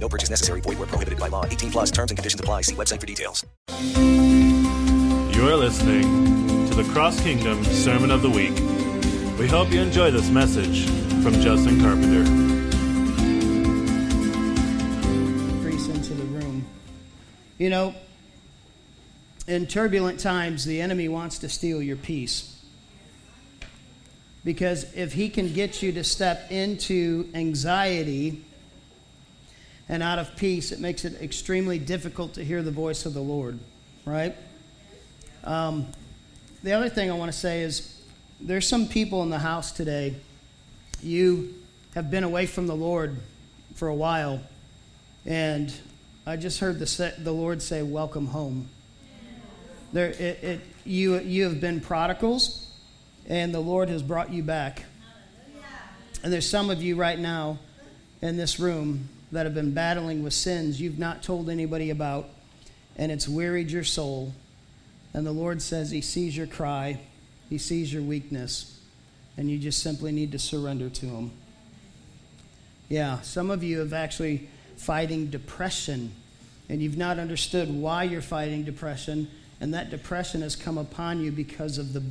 No purchase necessary. Void where prohibited by law. 18 plus terms and conditions apply. See website for details. You are listening to the Cross Kingdom Sermon of the Week. We hope you enjoy this message from Justin Carpenter. increase into the room. You know, in turbulent times, the enemy wants to steal your peace. Because if he can get you to step into anxiety and out of peace, it makes it extremely difficult to hear the voice of the Lord, right? Um, the other thing I want to say is there's some people in the house today, you have been away from the Lord for a while, and I just heard the, the Lord say, Welcome home. There, it, it, you, you have been prodigals, and the Lord has brought you back. And there's some of you right now in this room that have been battling with sins you've not told anybody about, and it's wearied your soul. And the Lord says He sees your cry, He sees your weakness, and you just simply need to surrender to Him. Yeah, some of you have actually fighting depression, and you've not understood why you're fighting depression, and that depression has come upon you because of the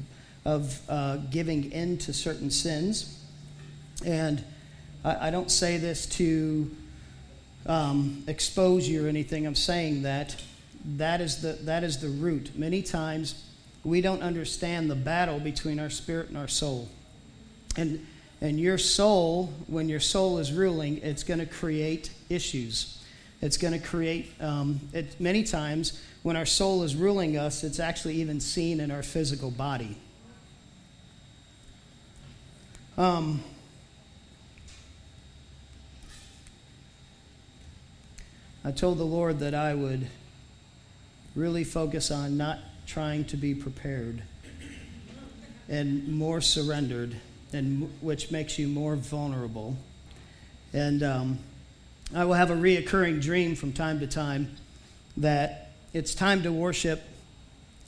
of uh, giving in to certain sins. And I, I don't say this to um, expose you or anything. I'm saying that that is the that is the root. Many times we don't understand the battle between our spirit and our soul, and and your soul, when your soul is ruling, it's going to create issues. It's going to create, um, it, many times, when our soul is ruling us, it's actually even seen in our physical body. Um, I told the Lord that I would really focus on not trying to be prepared and more surrendered, and which makes you more vulnerable. And um, I will have a reoccurring dream from time to time that it's time to worship,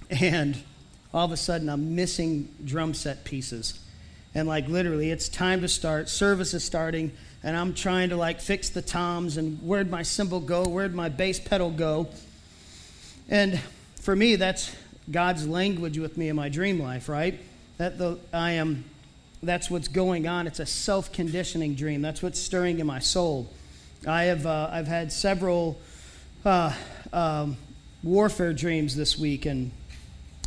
and all of a sudden I'm missing drum set pieces. And like literally, it's time to start. Service is starting, and I'm trying to like fix the toms and where'd my cymbal go? Where'd my bass pedal go? And for me, that's God's language with me in my dream life, right? That the I am. That's what's going on. It's a self-conditioning dream. That's what's stirring in my soul. I have uh, I've had several uh, um, warfare dreams this week, and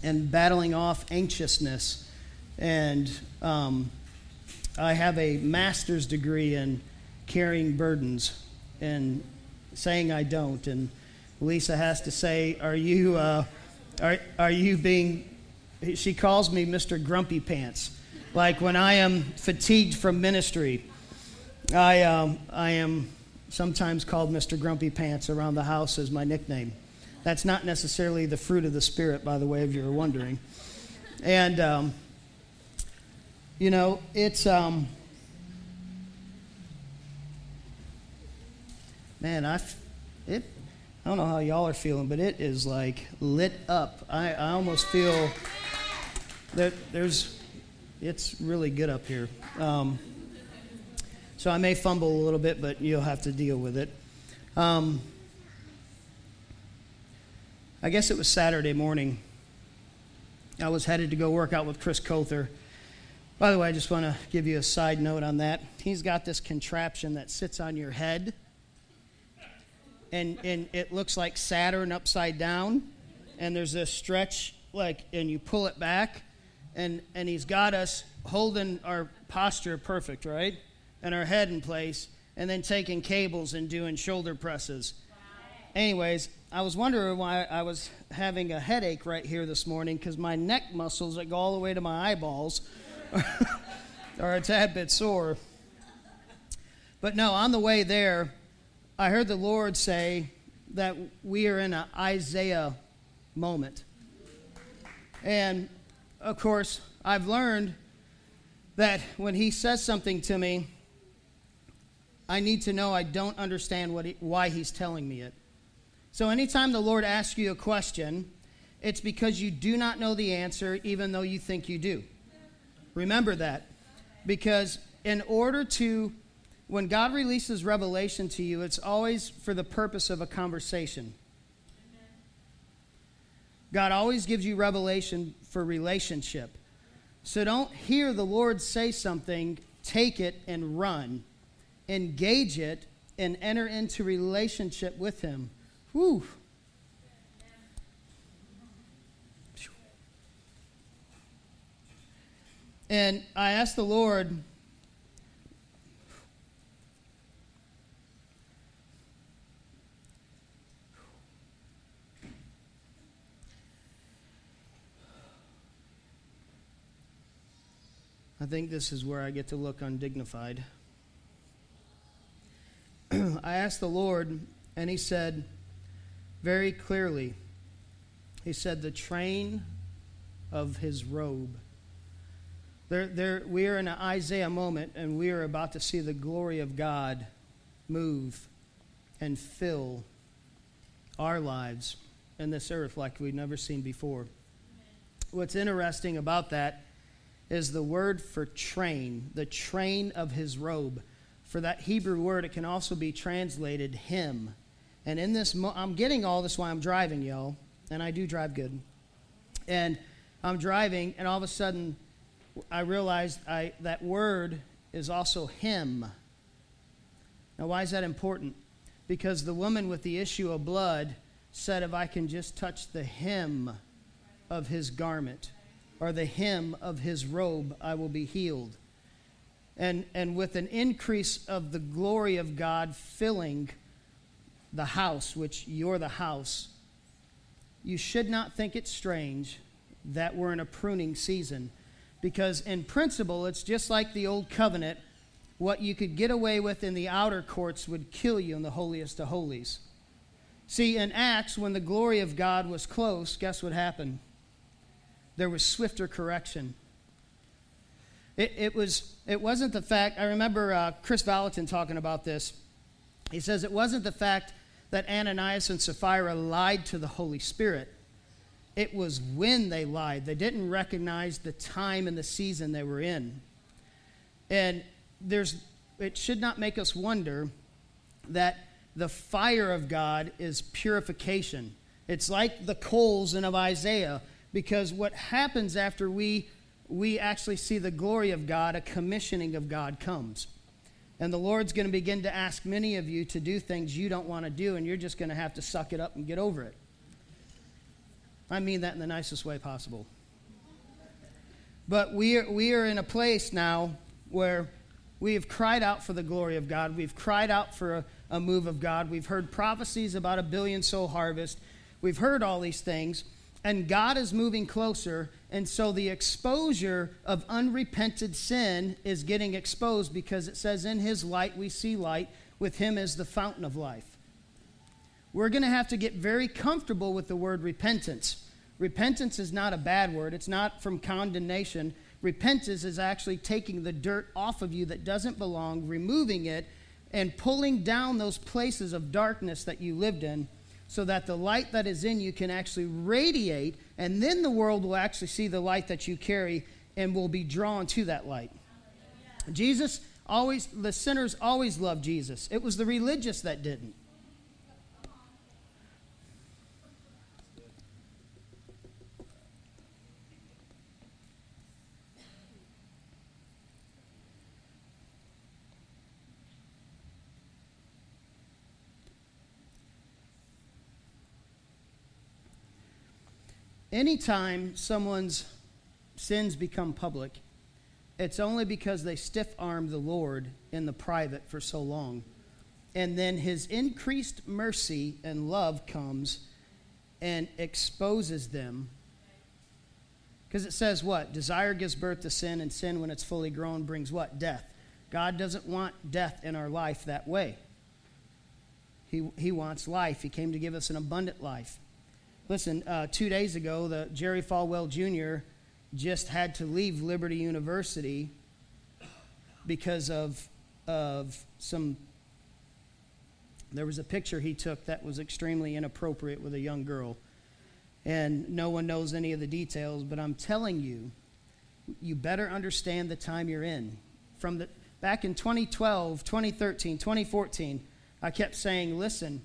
and battling off anxiousness and um, I have a master's degree in carrying burdens and saying I don't. And Lisa has to say, "Are you uh, are are you being?" She calls me Mr. Grumpy Pants. Like when I am fatigued from ministry, I um, I am sometimes called Mr. Grumpy Pants around the house as my nickname. That's not necessarily the fruit of the spirit, by the way, if you're wondering. And um, you know, it's um man, I it I don't know how y'all are feeling, but it is like lit up. I, I almost feel that there's it's really good up here. Um, so I may fumble a little bit, but you'll have to deal with it. Um, I guess it was Saturday morning. I was headed to go work out with Chris Cother. By the way, I just want to give you a side note on that. He's got this contraption that sits on your head, and, and it looks like Saturn upside down, and there's a stretch, like, and you pull it back, and, and he's got us holding our posture perfect, right? And our head in place, and then taking cables and doing shoulder presses. Anyways, I was wondering why I was having a headache right here this morning because my neck muscles that go all the way to my eyeballs are a tad bit sore. But no, on the way there, I heard the Lord say that we are in an Isaiah moment. And of course, I've learned that when He says something to me, I need to know I don't understand what he, why He's telling me it. So anytime the Lord asks you a question, it's because you do not know the answer, even though you think you do. Remember that. Because in order to when God releases revelation to you, it's always for the purpose of a conversation. God always gives you revelation for relationship. So don't hear the Lord say something, take it and run. Engage it and enter into relationship with Him. Whew. And I asked the Lord, I think this is where I get to look undignified. I asked the Lord, and He said very clearly, He said, the train of His robe. There, there, we are in an Isaiah moment, and we are about to see the glory of God move and fill our lives in this earth like we've never seen before. What's interesting about that is the word for train, the train of his robe. For that Hebrew word, it can also be translated him. And in this, mo- I'm getting all this while I'm driving, y'all, and I do drive good. And I'm driving, and all of a sudden, I realized I, that word is also him. Now, why is that important? Because the woman with the issue of blood said, If I can just touch the hem of his garment, or the hem of his robe, I will be healed. And, and with an increase of the glory of God filling the house, which you're the house, you should not think it strange that we're in a pruning season. Because in principle, it's just like the old covenant. What you could get away with in the outer courts would kill you in the holiest of holies. See, in Acts, when the glory of God was close, guess what happened? there was swifter correction. It, it, was, it wasn't the fact, I remember uh, Kris Vallotton talking about this. He says it wasn't the fact that Ananias and Sapphira lied to the Holy Spirit. It was when they lied. They didn't recognize the time and the season they were in. And there's, it should not make us wonder that the fire of God is purification. It's like the coals in of Isaiah because what happens after we we actually see the glory of God, a commissioning of God comes. And the Lord's going to begin to ask many of you to do things you don't want to do, and you're just going to have to suck it up and get over it. I mean that in the nicest way possible. But we are, we are in a place now where we have cried out for the glory of God. We've cried out for a, a move of God. We've heard prophecies about a billion soul harvest. We've heard all these things and God is moving closer. And so the exposure of unrepented sin is getting exposed because it says, In his light we see light, with him as the fountain of life. We're going to have to get very comfortable with the word repentance. Repentance is not a bad word, it's not from condemnation. Repentance is actually taking the dirt off of you that doesn't belong, removing it, and pulling down those places of darkness that you lived in so that the light that is in you can actually radiate, and then the world will actually see the light that you carry and will be drawn to that light. Jesus always, the sinners always loved Jesus. It was the religious that didn't. Anytime someone's sins become public, it's only because they stiff arm the Lord in the private for so long. And then his increased mercy and love comes and exposes them. Because it says what? Desire gives birth to sin, and sin, when it's fully grown, brings what? Death. God doesn't want death in our life that way. He, he wants life. He came to give us an abundant life. Listen, uh, two days ago, the Jerry Falwell Jr. just had to leave Liberty University because of, of some. There was a picture he took that was extremely inappropriate with a young girl. And no one knows any of the details, but I'm telling you, you better understand the time you're in. From the, back in 2012, 2013, 2014, I kept saying, listen,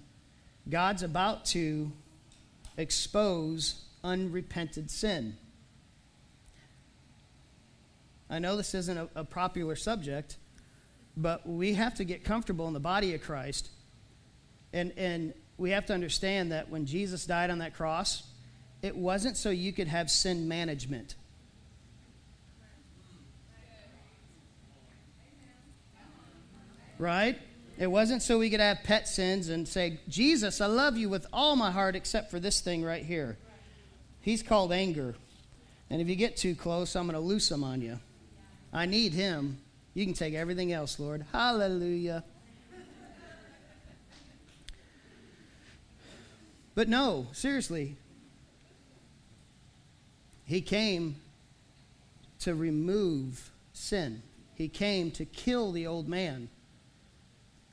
God's about to expose unrepented sin. I know this isn't a, a, popular subject, but we have to get comfortable in the body of Christ. And, and we have to understand that when Jesus died on that cross, it wasn't so you could have sin management. Right? It wasn't so we could have pet sins and say, Jesus, I love you with all my heart except for this thing right here. He's called anger. And if you get too close, I'm going to loose him on you. I need him. You can take everything else, Lord. Hallelujah. But no, seriously. He came to remove sin, He came to kill the old man.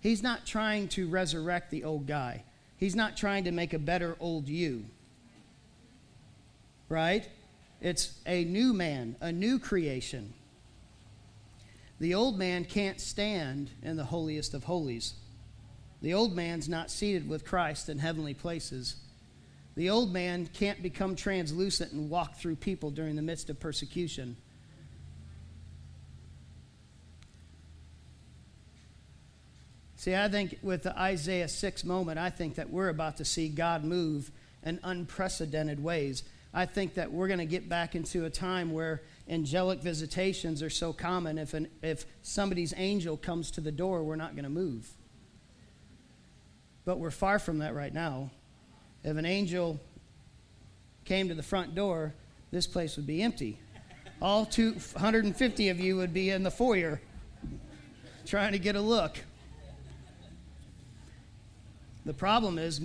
He's not trying to resurrect the old guy. He's not trying to make a better old you. Right? It's a new man, a new creation. The old man can't stand in the holiest of holies. The old man's not seated with Christ in heavenly places. The old man can't become translucent and walk through people during the midst of persecution. See, I think with the Isaiah 6 moment, I think that we're about to see God move in unprecedented ways. I think that we're going to get back into a time where angelic visitations are so common. If, an, if somebody's angel comes to the door, we're not going to move. But we're far from that right now. If an angel came to the front door, this place would be empty. All 250 of you would be in the foyer trying to get a look. The problem is,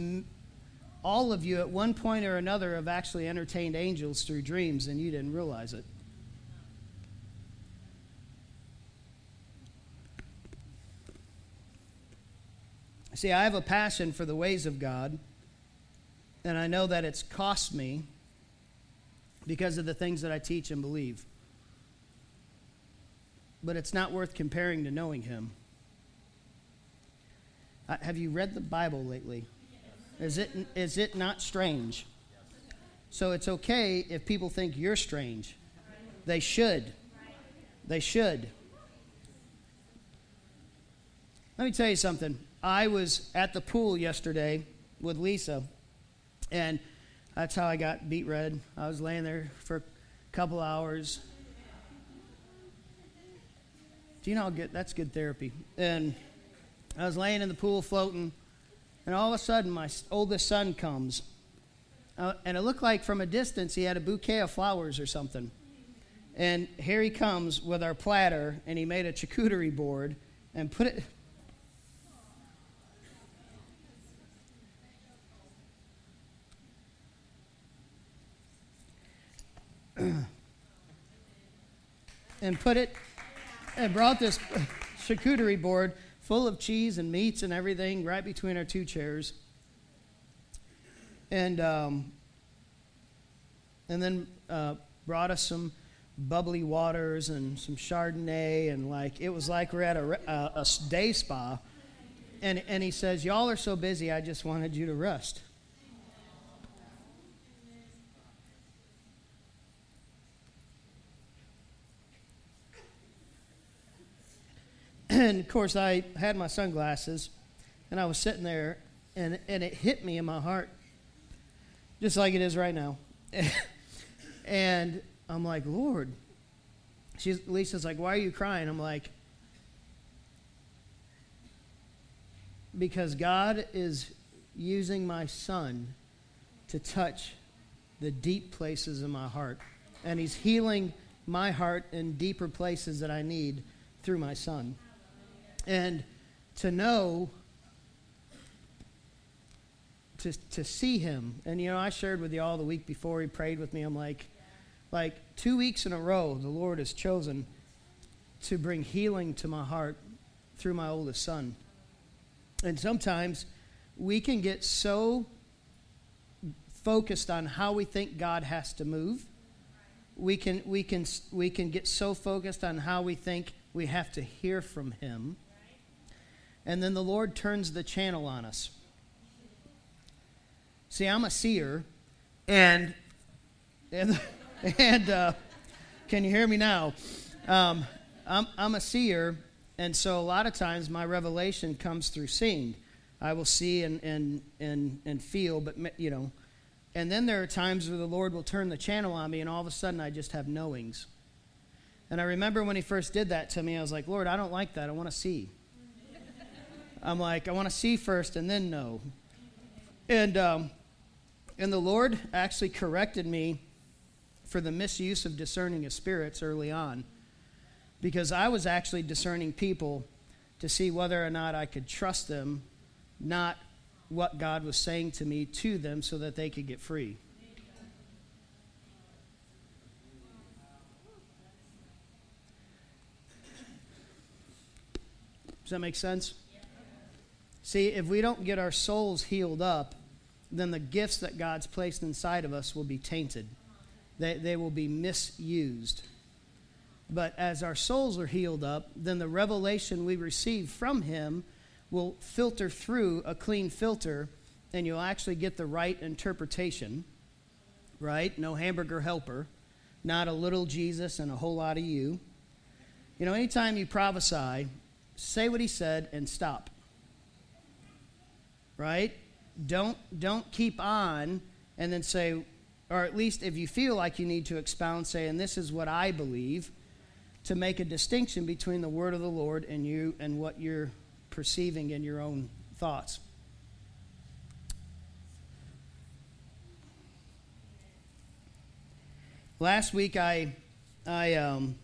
all of you at one point or another have actually entertained angels through dreams and you didn't realize it. See, I have a passion for the ways of God, and I know that it's cost me because of the things that I teach and believe. But it's not worth comparing to knowing Him. Uh, have you read the Bible lately? Is it, is it not strange? So it's okay if people think you're strange. They should. They should. Let me tell you something. I was at the pool yesterday with Lisa, and that's how I got beet red. I was laying there for a couple hours. Do you know how good that's good therapy? And I was laying in the pool floating, and all of a sudden, my oldest son comes. Uh, and it looked like from a distance he had a bouquet of flowers or something. And here he comes with our platter, and he made a charcuterie board and put it. and put it and brought this charcuterie board full of cheese and meats and everything right between our two chairs. And, um, and then uh, brought us some bubbly waters and some Chardonnay, and like it was like we're at a, a, a day spa. And, and he says, Y'all are so busy, I just wanted you to rest. and of course, I had my sunglasses, and I was sitting there, and, and it hit me in my heart, just like it is right now. And I'm like, Lord. She's, Lisa's like, why are you crying? I'm like, because God is using my son to touch the deep places in my heart. And he's healing my heart in deeper places that I need through my son. And to know, to, to see him, and you know, I shared with you all the week before he prayed with me. I'm like, like two weeks in a row, the Lord has chosen to bring healing to my heart through my oldest son. And sometimes we can get so focused on how we think God has to move. We can, we, can, we can get so focused on how we think we have to hear from Him. And then the Lord turns the channel on us. See, I'm a seer, and, and, and uh, can you hear me now? Um, I'm, I'm a seer, and so a lot of times my revelation comes through seeing. I will see and, and, and, and feel, but, you know, and then there are times where the Lord will turn the channel on me, and all of a sudden I just have knowings. And I remember when He first did that to me, I was like, Lord, I don't like that. I want to see. I'm like, I want to see first and then know. And, um, and the Lord actually corrected me for the misuse of discerning of spirits early on because I was actually discerning people to see whether or not I could trust them, not what God was saying to me to them so that they could get free. Does that make sense? See, if we don't get our souls healed up, then the gifts that God's placed inside of us will be tainted. They, they will be misused. But as our souls are healed up, then the revelation we receive from Him will filter through a clean filter and you'll actually get the right interpretation, right? No hamburger helper, not a little Jesus and a whole lot of you. You know, anytime you prophesy, say what he said and stop. Right? Don't don't keep on and then say or at least if you feel like you need to expound say and this is what I believe to make a distinction between the word of the Lord and you and what you're perceiving in your own thoughts. Last week, I, I, um,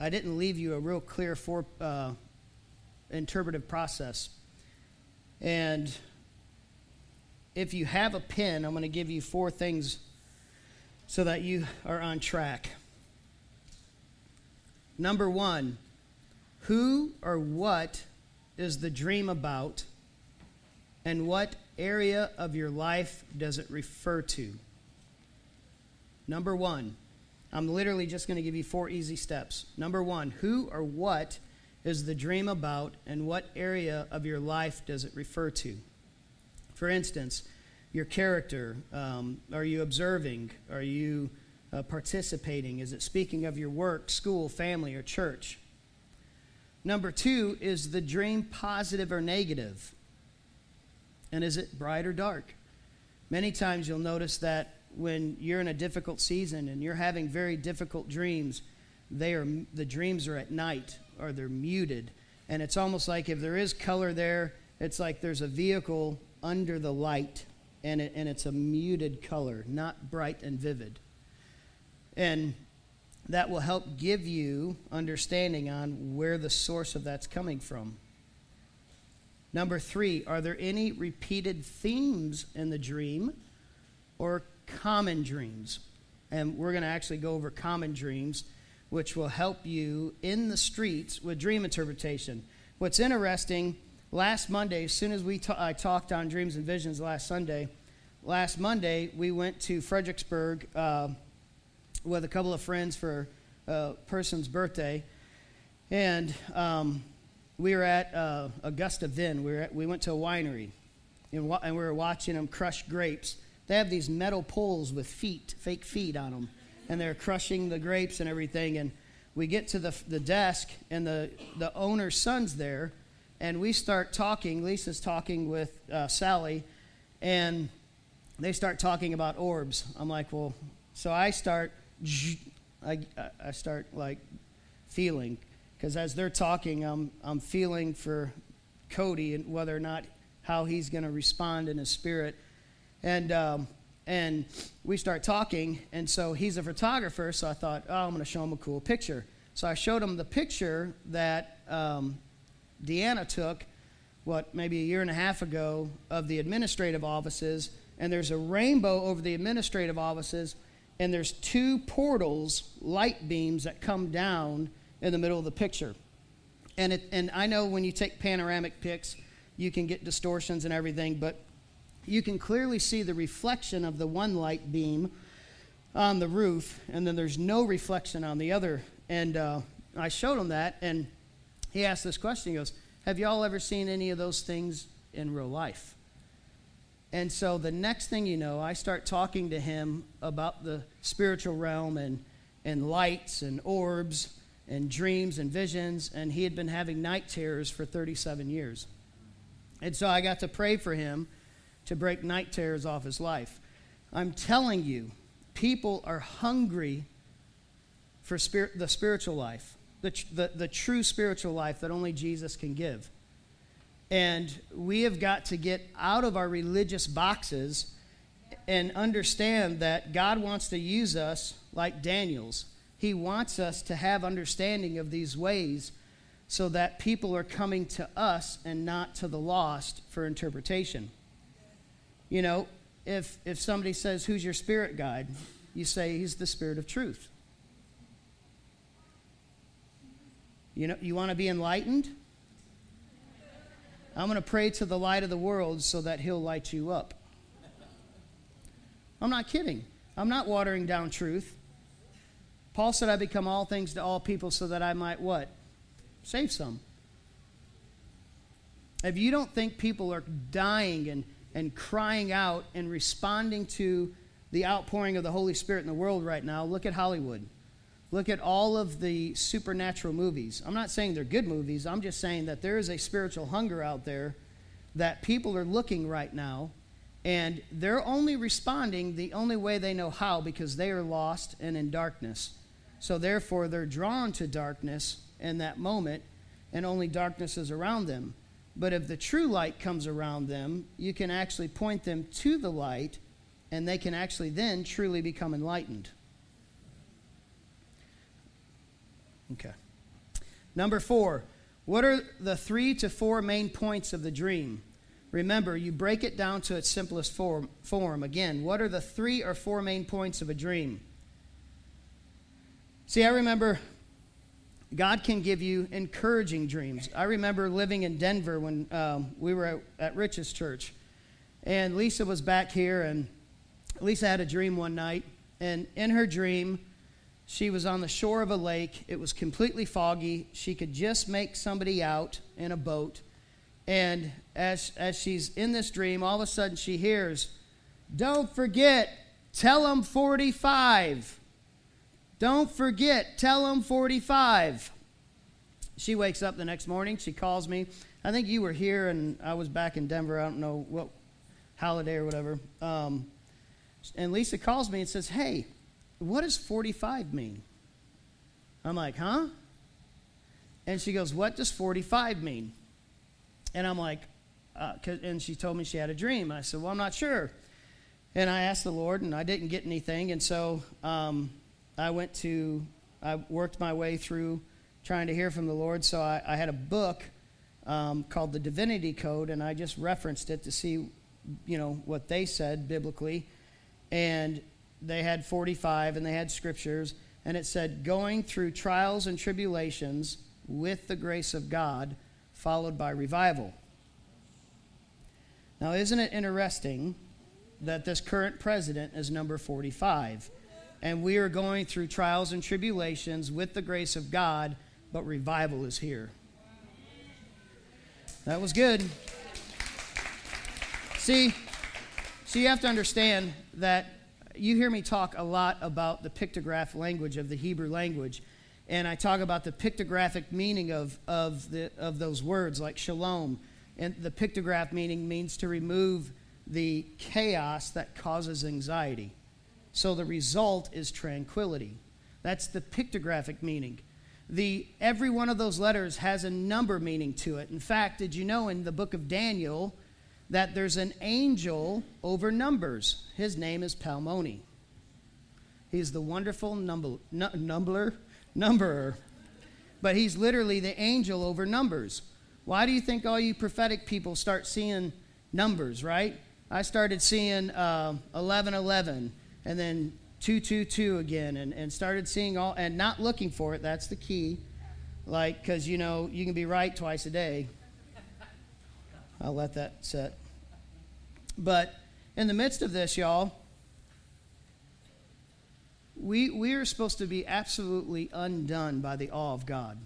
I didn't leave you a real clear for, uh, interpretive process. And if you have a pen, I'm going to give you four things so that you are on track. Number one, who or what is the dream about, and what area of your life does it refer to? Number one, I'm literally just going to give you four easy steps. Number one, who or what is the dream about, and what area of your life does it refer to? For instance, your character. Um, are you observing? Are you uh, participating? Is it speaking of your work, school, family, or church? Number two, is the dream positive or negative? And is it bright or dark? Many times you'll notice that when you're in a difficult season and you're having very difficult dreams, they are the dreams are at night or they're muted. And it's almost like if there is color there, it's like there's a vehicle under the light and, it, and it's a muted color, not bright and vivid. And that will help give you understanding on where the source of that's coming from. Number three, are there any repeated themes in the dream or common dreams? And we're going to actually go over common dreams, which will help you in the streets with dream interpretation. What's interesting, last Monday, as soon as we ta- I talked on dreams and visions last Sunday, last Monday we went to Fredericksburg. Uh, with a couple of friends for a person's birthday, and um, we were at uh, Augusta Vin. We, at, we went to a winery, and, wa- and we were watching them crush grapes. They have these metal poles with feet, fake feet on them, and they're crushing the grapes and everything. And we get to the, the desk, and the, the owner's son's there, and we start talking. Lisa's talking with uh, Sally, and they start talking about orbs. I'm like, well, so I start, I, I start like feeling, because as they're talking, I'm, I'm feeling for Cody and whether or not how he's going to respond in his spirit. And, um, and we start talking, and so he's a photographer, so I thought, oh, I'm going to show him a cool picture. So I showed him the picture that um, Deanna took, what, maybe a year and a half ago, of the administrative offices and there's a rainbow over the administrative offices, and there's two portals, light beams that come down in the middle of the picture. And, it, and I know when you take panoramic pics, you can get distortions and everything, but you can clearly see the reflection of the one light beam on the roof, and then there's no reflection on the other. And uh, I showed him that, and he asked this question. He goes, Have y'all ever seen any of those things in real life? And so the next thing you know, I start talking to him about the spiritual realm and, and lights and orbs and dreams and visions. And he had been having night terrors for 37 years. And so I got to pray for him to break night terrors off his life. I'm telling you, people are hungry for spirit, the spiritual life, the, the, the true spiritual life that only Jesus can give. And we have got to get out of our religious boxes and understand that God wants to use us like Daniel's. He wants us to have understanding of these ways so that people are coming to us and not to the lost for interpretation. You know, if, if somebody says, Who's your spirit guide? you say, He's the spirit of truth. You know, you want to be enlightened? I'm going to pray to the light of the world so that he'll light you up. I'm not kidding. I'm not watering down truth. Paul said, I become all things to all people so that I might what? Save some. If you don't think people are dying and, and crying out and responding to the outpouring of the Holy Spirit in the world right now, look at Hollywood. Look at all of the supernatural movies. I'm not saying they're good movies, I'm just saying that there is a spiritual hunger out there that people are looking right now, and they're only responding the only way they know how because they are lost and in darkness. So therefore, they're drawn to darkness in that moment, and only darkness is around them. But if the true light comes around them, you can actually point them to the light, and they can actually then truly become enlightened. Okay. Number four, what are the three to four main points of the dream? Remember, you break it down to its simplest form. form. Again, what are the three or four main points of a dream? See, I remember God can give you encouraging dreams. I remember living in Denver when um, we were at, at Rich's church, and Lisa was back here, and Lisa had a dream one night, and in her dream, she was on the shore of a lake. It was completely foggy. She could just make somebody out in a boat. And as, as she's in this dream, all of a sudden she hears, Don't forget, tell them 45. Don't forget, tell them 45. She wakes up the next morning. She calls me. I think you were here and I was back in Denver. I don't know what holiday or whatever. Um, and Lisa calls me and says, Hey, what does 45 mean? I'm like, Huh? And she goes, What does 45 mean? And I'm like, uh, and she told me she had a dream. I said, Well, I'm not sure. And I asked the Lord, and I didn't get anything. And so um, I went to, I worked my way through trying to hear from the Lord. So I, I had a book um, called the Divinity Code, and I just referenced it to see, you know, what they said biblically. And they had 45 and they had scriptures, and it said, going through trials and tribulations with the grace of God, followed by revival. Now, isn't it interesting that this current president is number 45? And we are going through trials and tribulations with the grace of God, but revival is here. That was good. See, so you have to understand that you hear me talk a lot about the pictograph language of the Hebrew language. And I talk about the pictographic meaning of, of, the, of those words, like shalom. And the pictograph meaning means to remove the chaos that causes anxiety. So the result is tranquility. That's the pictographic meaning. The, every one of those letters has a number meaning to it. In fact, did you know in the book of Daniel that there's an angel over numbers? His name is Palmoni. He's the wonderful number, numbler, numberer. But he's literally the angel over numbers. Why do you think all you prophetic people start seeing numbers, right? I started seeing uh, 11 11 and then 222 again and, and started seeing all, and not looking for it. That's the key. Like, because, you know, you can be right twice a day. I'll let that set. But in the midst of this, y'all, we, we are supposed to be absolutely undone by the awe of God.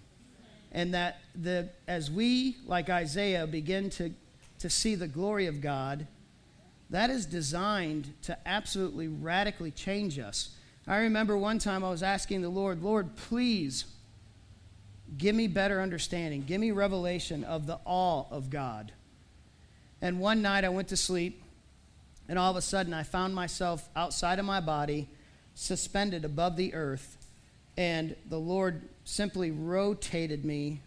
And that the, as we, like Isaiah, begin to, to see the glory of God, that is designed to absolutely radically change us. I remember one time I was asking the Lord, Lord, please give me better understanding. Give me revelation of the awe of God. And one night I went to sleep, and all of a sudden I found myself outside of my body, suspended above the earth, and the Lord simply rotated me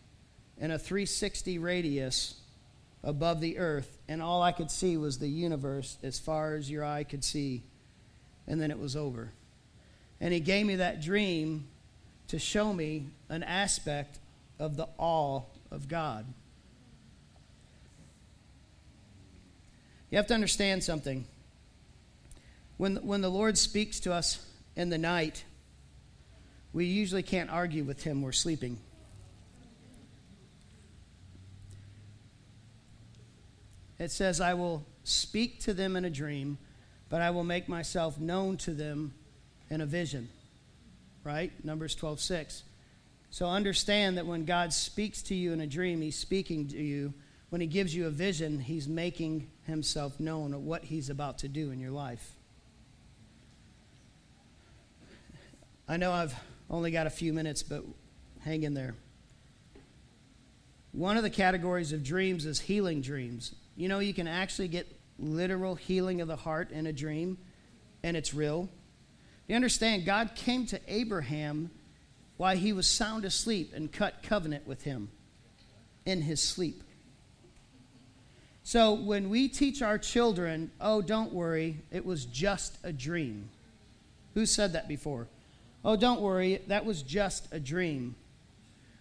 in a 360 radius above the earth, and all I could see was the universe as far as your eye could see. And then it was over. And he gave me that dream to show me an aspect of the awe of God. You have to understand something. When, when the Lord speaks to us in the night, we usually can't argue with him, we're sleeping. It says, I will speak to them in a dream, but I will make myself known to them in a vision. Right? Numbers 12, 6. So understand that when God speaks to you in a dream, He's speaking to you. When He gives you a vision, He's making Himself known of what He's about to do in your life. I know I've only got a few minutes, but hang in there. One of the categories of dreams is healing dreams. You know, you can actually get literal healing of the heart in a dream, and it's real. You understand, God came to Abraham while he was sound asleep and cut covenant with him in his sleep. So when we teach our children, oh, don't worry, it was just a dream. Who said that before? Oh, don't worry, that was just a dream.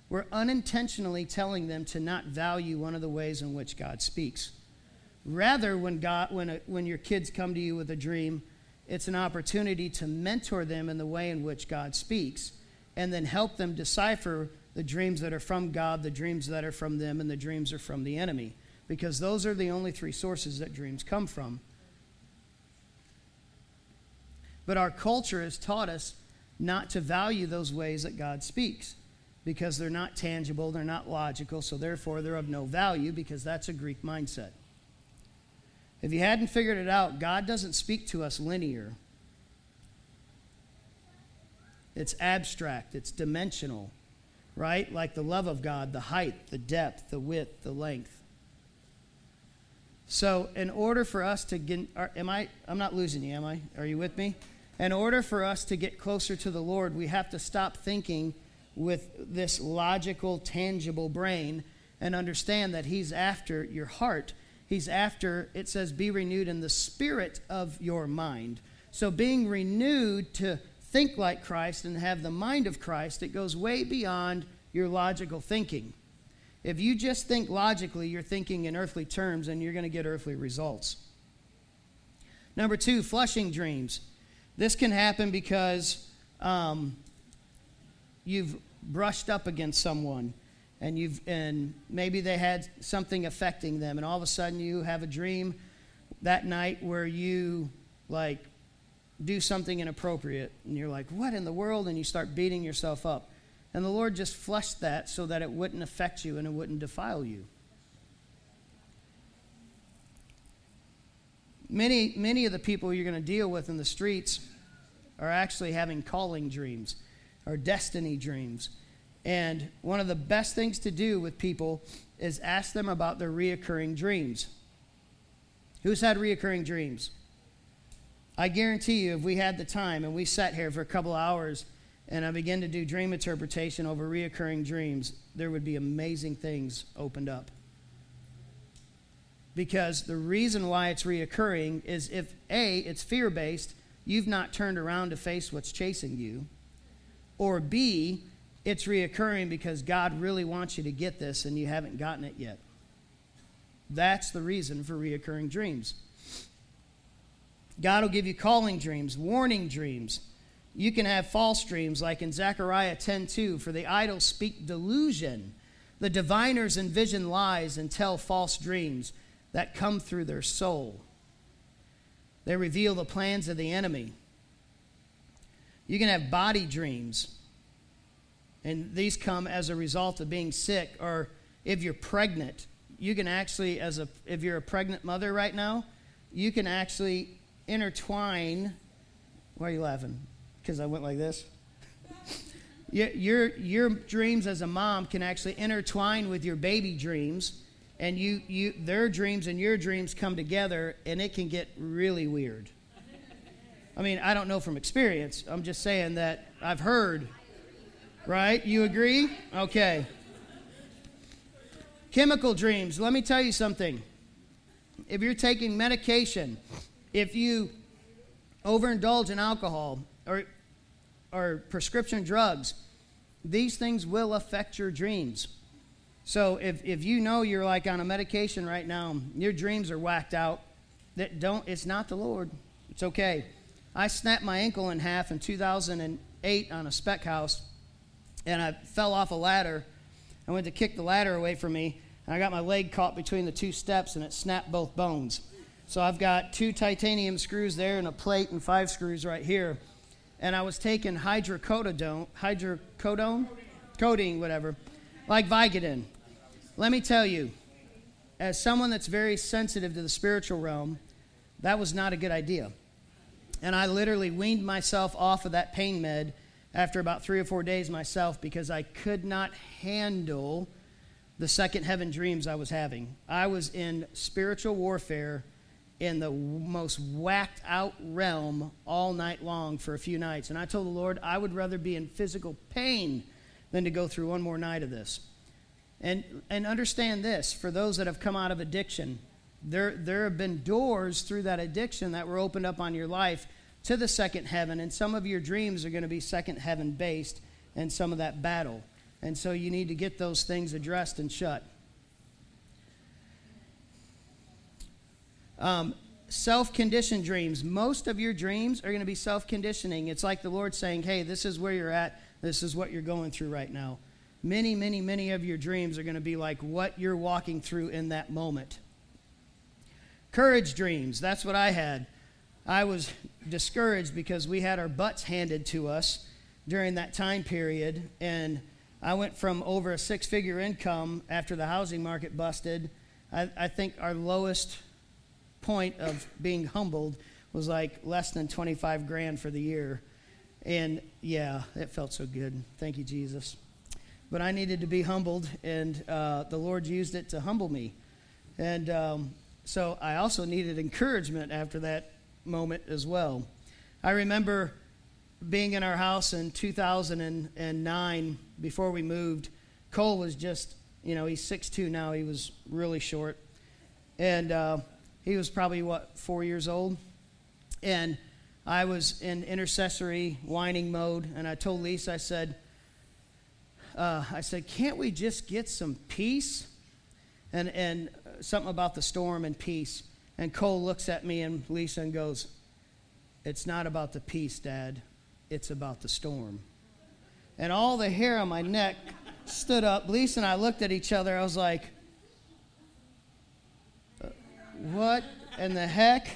We're unintentionally telling them to not value one of the ways in which God speaks. Rather, when, God, when, a, when your kids come to you with a dream, it's an opportunity to mentor them in the way in which God speaks and then help them decipher the dreams that are from God, the dreams that are from them, and the dreams are from the enemy. Because those are the only three sources that dreams come from. But our culture has taught us not to value those ways that God speaks because they're not tangible, they're not logical, so therefore they're of no value because that's a Greek mindset. If you hadn't figured it out, God doesn't speak to us linear. It's abstract, it's dimensional, right? Like the love of God, the height, the depth, the width, the length. So, in order for us to get, am I, I'm not losing you, am I? Are you with me? In order for us to get closer to the Lord, we have to stop thinking with this logical, tangible brain and understand that He's after your heart He's after, it says, be renewed in the spirit of your mind. So being renewed to think like Christ and have the mind of Christ, it goes way beyond your logical thinking. If you just think logically, you're thinking in earthly terms and you're going to get earthly results. Number two, flushing dreams. This can happen because um, you've brushed up against someone and you've and maybe they had something affecting them and all of a sudden you have a dream that night where you like do something inappropriate and you're like what in the world? and you start beating yourself up. And the lord just flushed that so that it wouldn't affect you and it wouldn't defile you. Many many of the people you're going to deal with in the streets are actually having calling dreams or destiny dreams and one of the best things to do with people is ask them about their reoccurring dreams. Who's had reoccurring dreams? I guarantee you, if we had the time and we sat here for a couple hours and I began to do dream interpretation over reoccurring dreams, there would be amazing things opened up. Because the reason why it's reoccurring is if A, it's fear based, you've not turned around to face what's chasing you, or B, it's reoccurring because God really wants you to get this and you haven't gotten it yet. That's the reason for reoccurring dreams. God will give you calling dreams, warning dreams. You can have false dreams, like in Zechariah 10:2, for the idols speak delusion. The diviners envision lies and tell false dreams that come through their soul. They reveal the plans of the enemy. You can have body dreams, and these come as a result of being sick, or if you're pregnant, you can actually, as a if you're a pregnant mother right now, you can actually intertwine. Why are you laughing? Because I went like this. your, your, your dreams as a mom can actually intertwine with your baby dreams and you, you their dreams and your dreams come together and it can get really weird i mean i don't know from experience i'm just saying that i've heard right? You agree? Okay. Chemical dreams. Let me tell you something. If you're taking medication if you overindulge in alcohol or, or prescription drugs these things will affect your dreams. So if, if you know you're like on a medication right now, your dreams are whacked out, that don't it's not the Lord. It's okay. I snapped my ankle in half in 2008 on a spec house, and I fell off a ladder. I went to kick the ladder away from me, and I got my leg caught between the two steps, and it snapped both bones. So I've got two titanium screws there and a plate and five screws right here. And I was taking hydrocodone, hydrocodone, codeine, whatever like Vicodin. Let me tell you, as someone that's very sensitive to the spiritual realm, that was not a good idea. And I literally weaned myself off of that pain med after about three or four days myself because I could not handle the second heaven dreams I was having. I was in spiritual warfare in the most whacked out realm all night long for a few nights. And I told the Lord I would rather be in physical pain than to go through one more night of this. And, and understand this for those that have come out of addiction, there, there have been doors through that addiction that were opened up on your life to the second heaven, and some of your dreams are going to be second heaven based and some of that battle. And so you need to get those things addressed and shut. Um, self conditioned dreams. Most of your dreams are going to be self conditioning. It's like the Lord saying, hey, this is where you're at. This is what you're going through right now. Many, many, many of your dreams are going to be like what you're walking through in that moment. Courage dreams, that's what I had. I was discouraged because we had our butts handed to us during that time period. And I went from over a six figure income after the housing market busted. I, I, think our lowest point of being humbled was like less than 25 grand for the year. And yeah, it felt so good. Thank you, Jesus. But I needed to be humbled, and uh, the Lord used it to humble me. And um, so I also needed encouragement after that moment as well. I remember being in our house in 2009 before we moved. Cole was just, you know, he's 6'2 now. He was really short. And uh, he was probably, what, four years old? And I was in intercessory whining mode, and I told Lisa, I said, uh, I said, can't we just get some peace? And, and something about the storm and peace. And Cole looks at me and Lisa and goes, It's not about the peace, Dad. It's about the storm. And all the hair on my neck stood up. Lisa and I looked at each other. I was like, uh, What in the heck?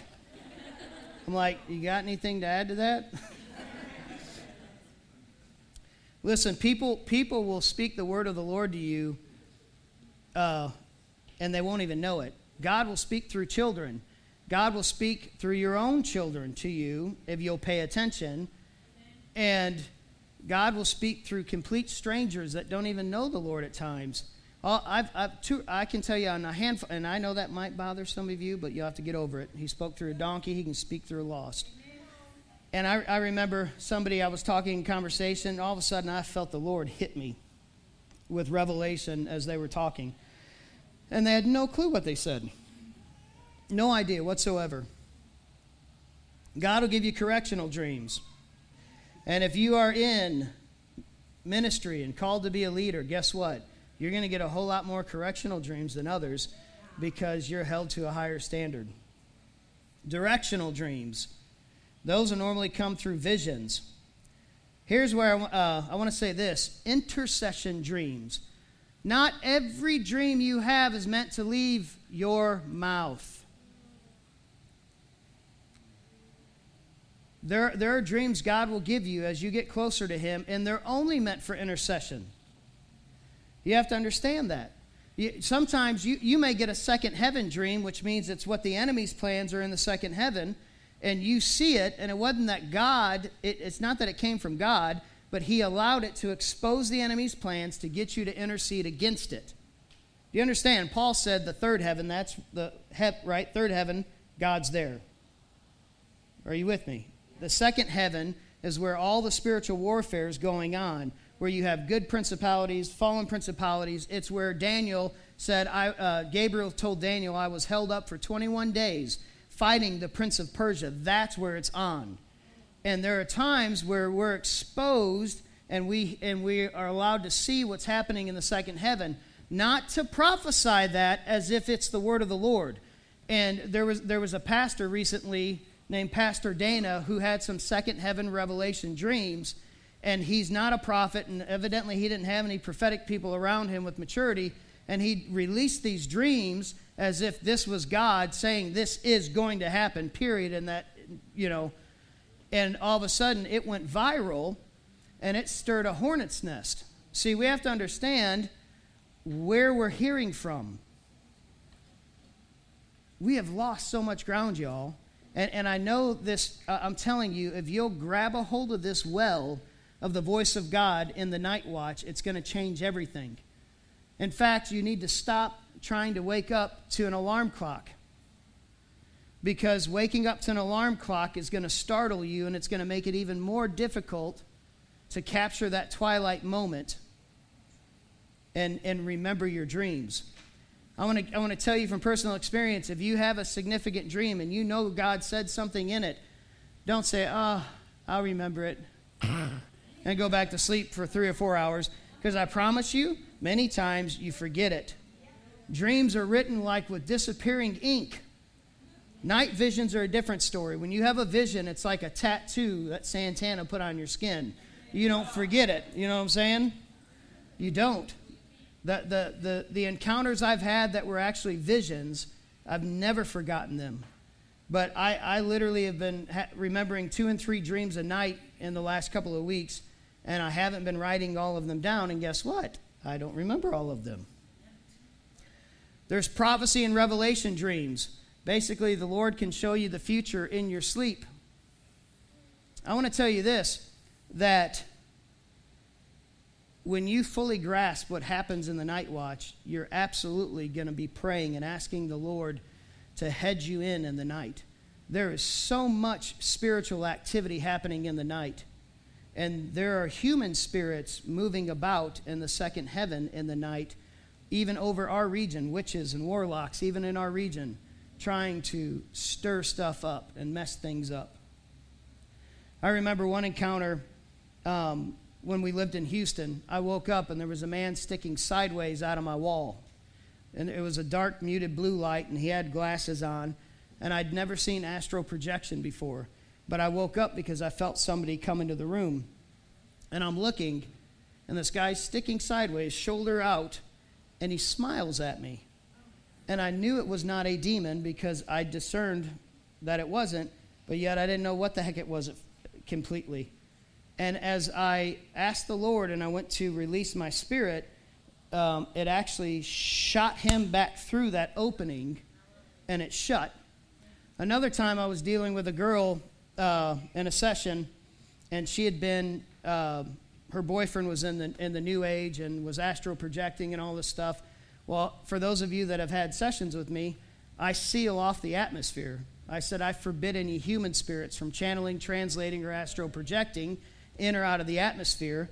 I'm like, you got anything to add to that? Listen, people, people will speak the word of the Lord to you uh, and they won't even know it. God will speak through children. God will speak through your own children to you if you'll pay attention. And God will speak through complete strangers that don't even know the Lord at times. I've, I've two, I can tell you on a handful, and I know that might bother some of you, but you'll have to get over it. He spoke through a donkey, he can speak through a lost. And I, I remember somebody, I was talking in conversation, all of a sudden I felt the Lord hit me with revelation as they were talking. And they had no clue what they said, no idea whatsoever. God will give you correctional dreams. And if you are in ministry and called to be a leader, guess what? You're going to get a whole lot more correctional dreams than others because you're held to a higher standard. Directional dreams, those will normally come through visions. Here's where I, uh, I want to say this intercession dreams. Not every dream you have is meant to leave your mouth. There, there are dreams God will give you as you get closer to Him, and they're only meant for intercession. You have to understand that. You, sometimes you, you may get a second heaven dream, which means it's what the enemy's plans are in the second heaven, and you see it, and it wasn't that God, it, it's not that it came from God, but He allowed it to expose the enemy's plans to get you to intercede against it. Do you understand? Paul said the third heaven, that's the, he- right? Third heaven, God's there. Are you with me? The second heaven is where all the spiritual warfare is going on, where you have good principalities, fallen principalities. It's where Daniel said, I, uh, Gabriel told Daniel, I was held up for 21 days fighting the prince of Persia. That's where it's on. And there are times where we're exposed and we, and we are allowed to see what's happening in the second heaven, not to prophesy that as if it's the word of the Lord. And there was, there was a pastor recently named Pastor Dana who had some second heaven revelation dreams. And he's not a prophet, and evidently he didn't have any prophetic people around him with maturity. And he released these dreams as if this was God saying this is going to happen, period. And that, you know, and all of a sudden it went viral and it stirred a hornet's nest. See, we have to understand where we're hearing from. We have lost so much ground, y'all. And, and I know this, uh, I'm telling you, if you'll grab a hold of this well of the voice of God in the night watch, it's going to change everything. In fact, you need to stop trying to wake up to an alarm clock. Because waking up to an alarm clock is going to startle you and it's going to make it even more difficult to capture that twilight moment and, and remember your dreams. I want to I want to tell you from personal experience if you have a significant dream and you know God said something in it, don't say, "Oh, I'll remember it." and go back to sleep for 3 or 4 hours because I promise you, many times you forget it. Dreams are written like with disappearing ink. Night visions are a different story. When you have a vision, it's like a tattoo that Santana put on your skin. You don't forget it. You know what I'm saying? You don't. The, the, the, the encounters I've had that were actually visions, I've never forgotten them. But I, I literally have been ha- remembering two and three dreams a night in the last couple of weeks, and I haven't been writing all of them down. And guess what? I don't remember all of them. There's prophecy and revelation dreams. Basically, the Lord can show you the future in your sleep. I want to tell you this that when you fully grasp what happens in the night watch, you're absolutely going to be praying and asking the Lord to hedge you in in the night. There is so much spiritual activity happening in the night. And there are human spirits moving about in the second heaven in the night, even over our region, witches and warlocks, even in our region, trying to stir stuff up and mess things up. I remember one encounter um, when we lived in Houston. I woke up and there was a man sticking sideways out of my wall. And it was a dark, muted blue light, and he had glasses on. And I'd never seen astral projection before. But I woke up because I felt somebody come into the room. And I'm looking, and this guy's sticking sideways, shoulder out, and he smiles at me. And I knew it was not a demon because I discerned that it wasn't, but yet I didn't know what the heck it was completely. And as I asked the Lord and I went to release my spirit, um, it actually shot him back through that opening and it shut. Another time I was dealing with a girl uh, in a session, and she had been, uh, her boyfriend was in the, in the new age and was astral projecting and all this stuff. Well, for those of you that have had sessions with me, I seal off the atmosphere. I said, I forbid any human spirits from channeling, translating, or astral projecting in or out of the atmosphere.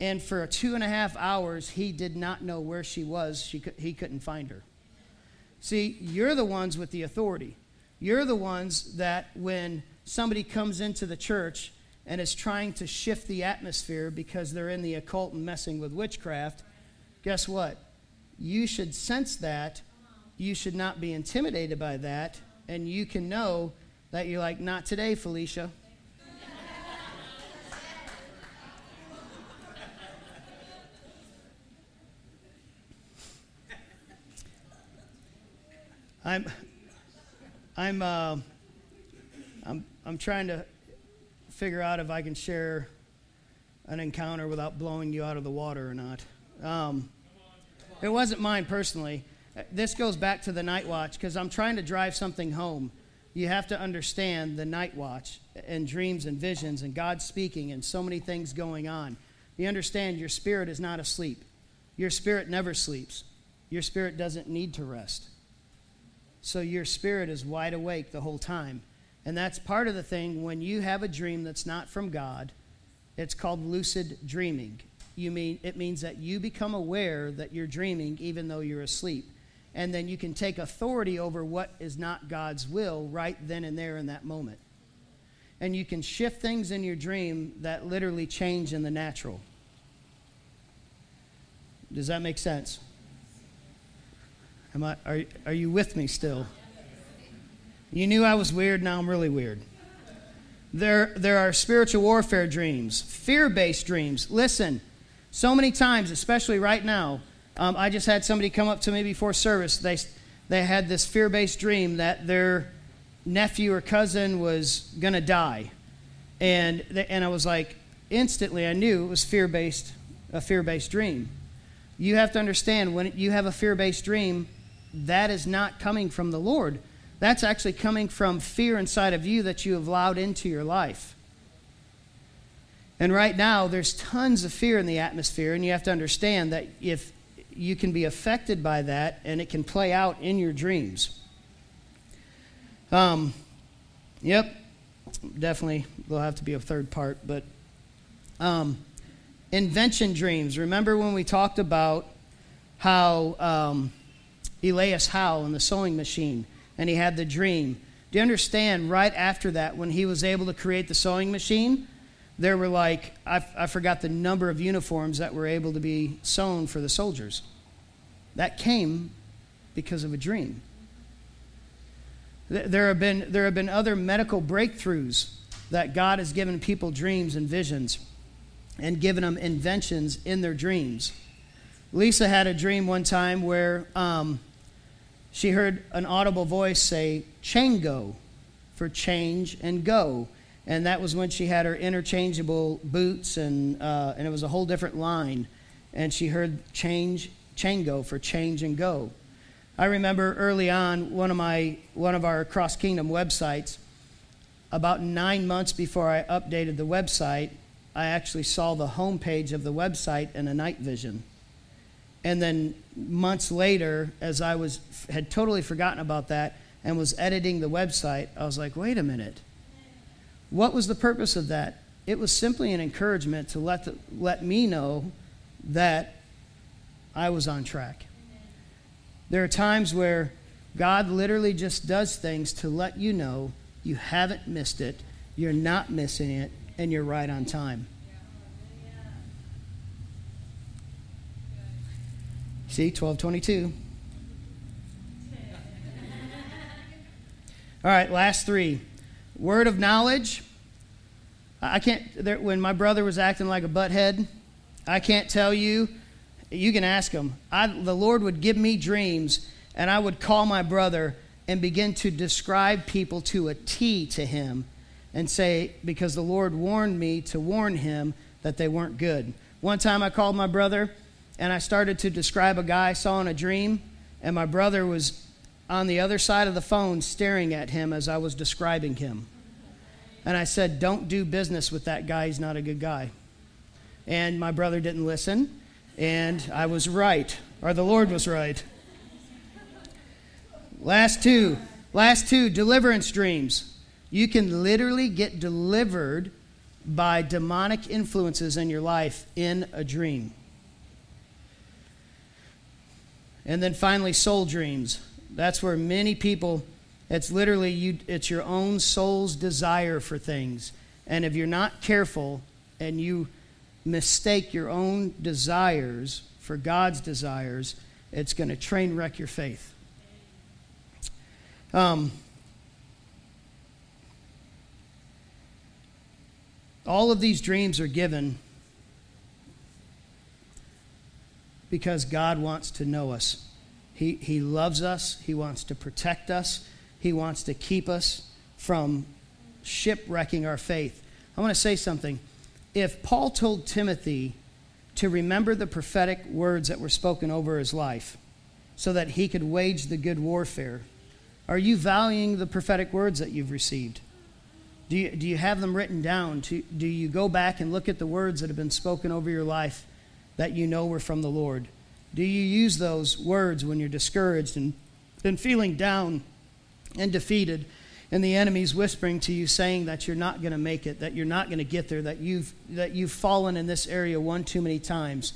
And for two and a half hours, he did not know where she was. She he couldn't find her. See, you're the ones with the authority. You're the ones that when somebody comes into the church and is trying to shift the atmosphere because they're in the occult and messing with witchcraft, guess what? You should sense that. You should not be intimidated by that. And you can know that you're like, not today, Felicia. I'm, I'm, uh, I'm, I'm trying to figure out if I can share an encounter without blowing you out of the water or not. Um, it wasn't mine personally. This goes back to the night watch because I'm trying to drive something home. You have to understand the night watch and dreams and visions and God speaking and so many things going on. You understand your spirit is not asleep. Your spirit never sleeps. Your spirit doesn't need to rest. So your spirit is wide awake the whole time. And that's part of the thing when you have a dream that's not from God, it's called lucid dreaming. You mean it means that you become aware that you're dreaming even though you're asleep. And then you can take authority over what is not God's will right then and there in that moment. And you can shift things in your dream that literally change in the natural. Does that make sense? Am I, are, are you with me still? You knew I was weird, now I'm really weird. There, there are spiritual warfare dreams, fear based dreams. Listen, so many times, especially right now, um, I just had somebody come up to me before service. They, they had this fear based dream that their nephew or cousin was going to die. And, they, and I was like, instantly, I knew it was fear based, a fear based dream. You have to understand when you have a fear based dream, that is not coming from the Lord. That's actually coming from fear inside of you that you have allowed into your life. And right now, there's tons of fear in the atmosphere, and you have to understand that if you can be affected by that, and it can play out in your dreams. Um, yep, definitely, there'll have to be a third part, but um, invention dreams. Remember when we talked about how. Um, Elias Howe and the sewing machine, and he had the dream. Do you understand? Right after that, when he was able to create the sewing machine, there were like, I, I forgot the number of uniforms that were able to be sewn for the soldiers. That came because of a dream. There have been, there have been other medical breakthroughs that God has given people dreams and visions and given them inventions in their dreams. Lisa had a dream one time where um, she heard an audible voice say, Chango, for change and go. And that was when she had her interchangeable boots, and, uh, and it was a whole different line. And she heard change, Chango for change and go. I remember early on, one of, my, one of our Cross Kingdom websites, about nine months before I updated the website, I actually saw the homepage of the website in a night vision. And then months later, as I was had totally forgotten about that and was editing the website, I was like, wait a minute. What was the purpose of that? It was simply an encouragement to let, the, let me know that I was on track. There are times where God literally just does things to let you know you haven't missed it, you're not missing it, and you're right on time. See, 1222. All right, last three. Word of knowledge. I can't, there, when my brother was acting like a butthead, I can't tell you. You can ask him. I, the Lord would give me dreams, and I would call my brother and begin to describe people to a T to him and say, because the Lord warned me to warn him that they weren't good. One time I called my brother and I started to describe a guy I saw in a dream, and my brother was on the other side of the phone staring at him as I was describing him. And I said, Don't do business with that guy, he's not a good guy. And my brother didn't listen, and I was right, or the Lord was right. Last two. Last two deliverance dreams. You can literally get delivered by demonic influences in your life in a dream. And then finally, soul dreams. That's where many people, it's literally you, it's your own soul's desire for things. And if you're not careful and you mistake your own desires for God's desires, it's going to train wreck your faith. Um, all of these dreams are given because God wants to know us. He, he loves us, He wants to protect us, He wants to keep us from shipwrecking our faith. I want to say something. If Paul told Timothy to remember the prophetic words that were spoken over his life so that he could wage the good warfare, are you valuing the prophetic words that you've received? Do you, do you have them written down? Do, do you go back and look at the words that have been spoken over your life that you know were from the Lord? Do you use those words when you're discouraged and, and feeling down and defeated? And the enemy's whispering to you, saying that you're not going to make it, that you're not going to get there, that you've, that you've fallen in this area one too many times.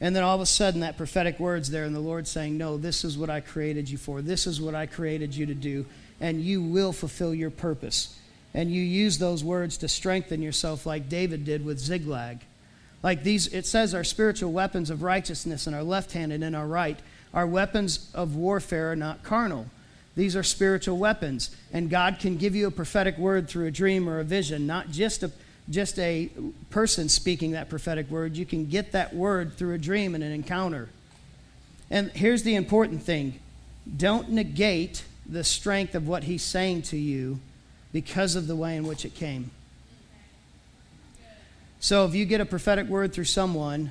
And then all of a sudden, that prophetic word's there, and the Lord saying, No, this is what I created you for. This is what I created you to do, and you will fulfill your purpose. And you use those words to strengthen yourself, like David did with Ziklag. Like these, it says our spiritual weapons of righteousness in our left hand and in our right. Our weapons of warfare are not carnal. These are spiritual weapons. And God can give you a prophetic word through a dream or a vision, not just a, just a person speaking that prophetic word. You can get that word through a dream and an encounter. And here's the important thing don't negate the strength of what He's saying to you because of the way in which it came. So if you get a prophetic word through someone,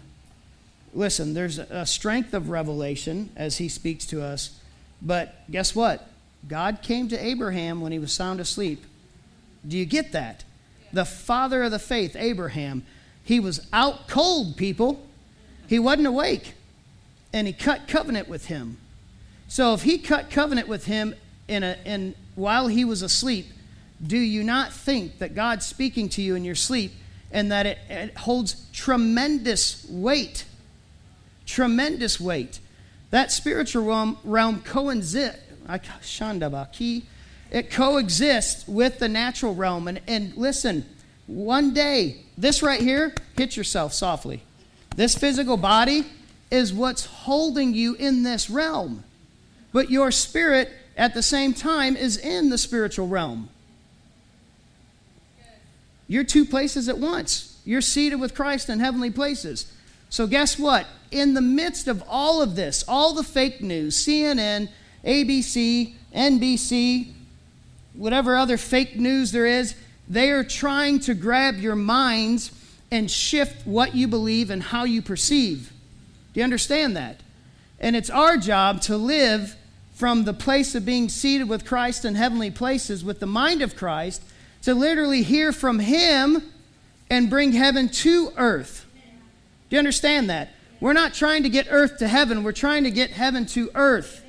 listen, there's a strength of revelation as he speaks to us. But guess what? God came to Abraham when he was sound asleep. Do you get that? The father of the faith, Abraham, he was out cold, people. He wasn't awake. And he cut covenant with him. So if he cut covenant with him in a, in, while he was asleep, do you not think that God's speaking to you in your sleep and that it, it holds tremendous weight. Tremendous weight. That spiritual realm, realm coexists, it coexists with the natural realm. And, and listen, one day, this right here, hit yourself softly. This physical body is what's holding you in this realm. But your spirit, at the same time, is in the spiritual realm. You're two places at once. You're seated with Christ in heavenly places. So, guess what? In the midst of all of this, all the fake news, CNN, ABC, NBC, whatever other fake news there is, they are trying to grab your minds and shift what you believe and how you perceive. Do you understand that? And it's our job to live from the place of being seated with Christ in heavenly places with the mind of Christ to literally hear from Him and bring heaven to earth. Do you understand that? We're not trying to get earth to heaven, we're trying to get heaven to earth.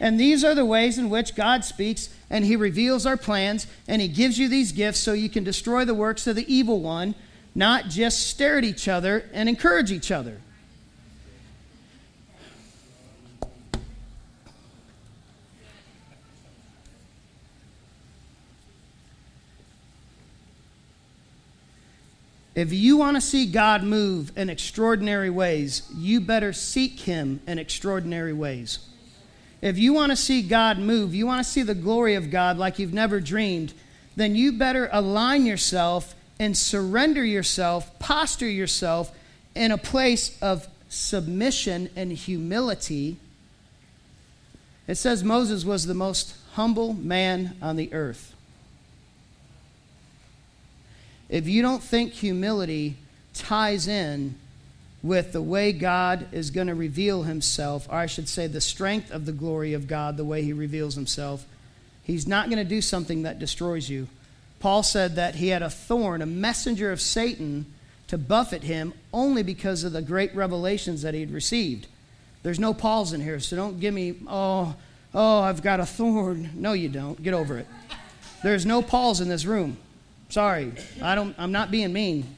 And these are the ways in which God speaks and He reveals our plans and He gives you these gifts so you can destroy the works of the evil one, not just stare at each other and encourage each other. If you want to see God move in extraordinary ways, you better seek Him in extraordinary ways. If you want to see God move, you want to see the glory of God like you've never dreamed, then you better align yourself and surrender yourself, posture yourself in a place of submission and humility. It says Moses was the most humble man on the earth. If you don't think humility ties in with the way God is going to reveal himself, or I should say, the strength of the glory of God, the way he reveals himself, he's not going to do something that destroys you. Paul said that he had a thorn, a messenger of Satan, to buffet him only because of the great revelations that he had received. There's no Pauls in here, so don't give me, oh, Oh, I've got a thorn. No, you don't. Get over it. There's no Pauls in this room. Sorry. I don't I'm not being mean.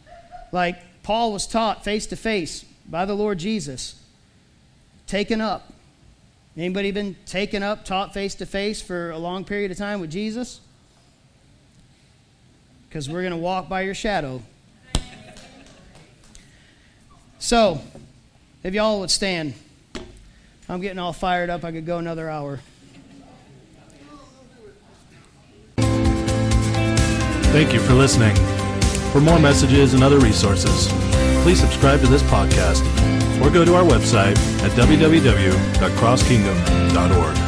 Like Paul was taught face to face by the Lord Jesus. Taken up. Anybody been taken up, taught face to face for a long period of time with Jesus? Because we're going to walk by your shadow. So, if y'all would stand, I'm getting all fired up. I could go another hour. Thank you for listening. For more messages and other resources, please subscribe to this podcast or go to our website at www.crosskingdom.org.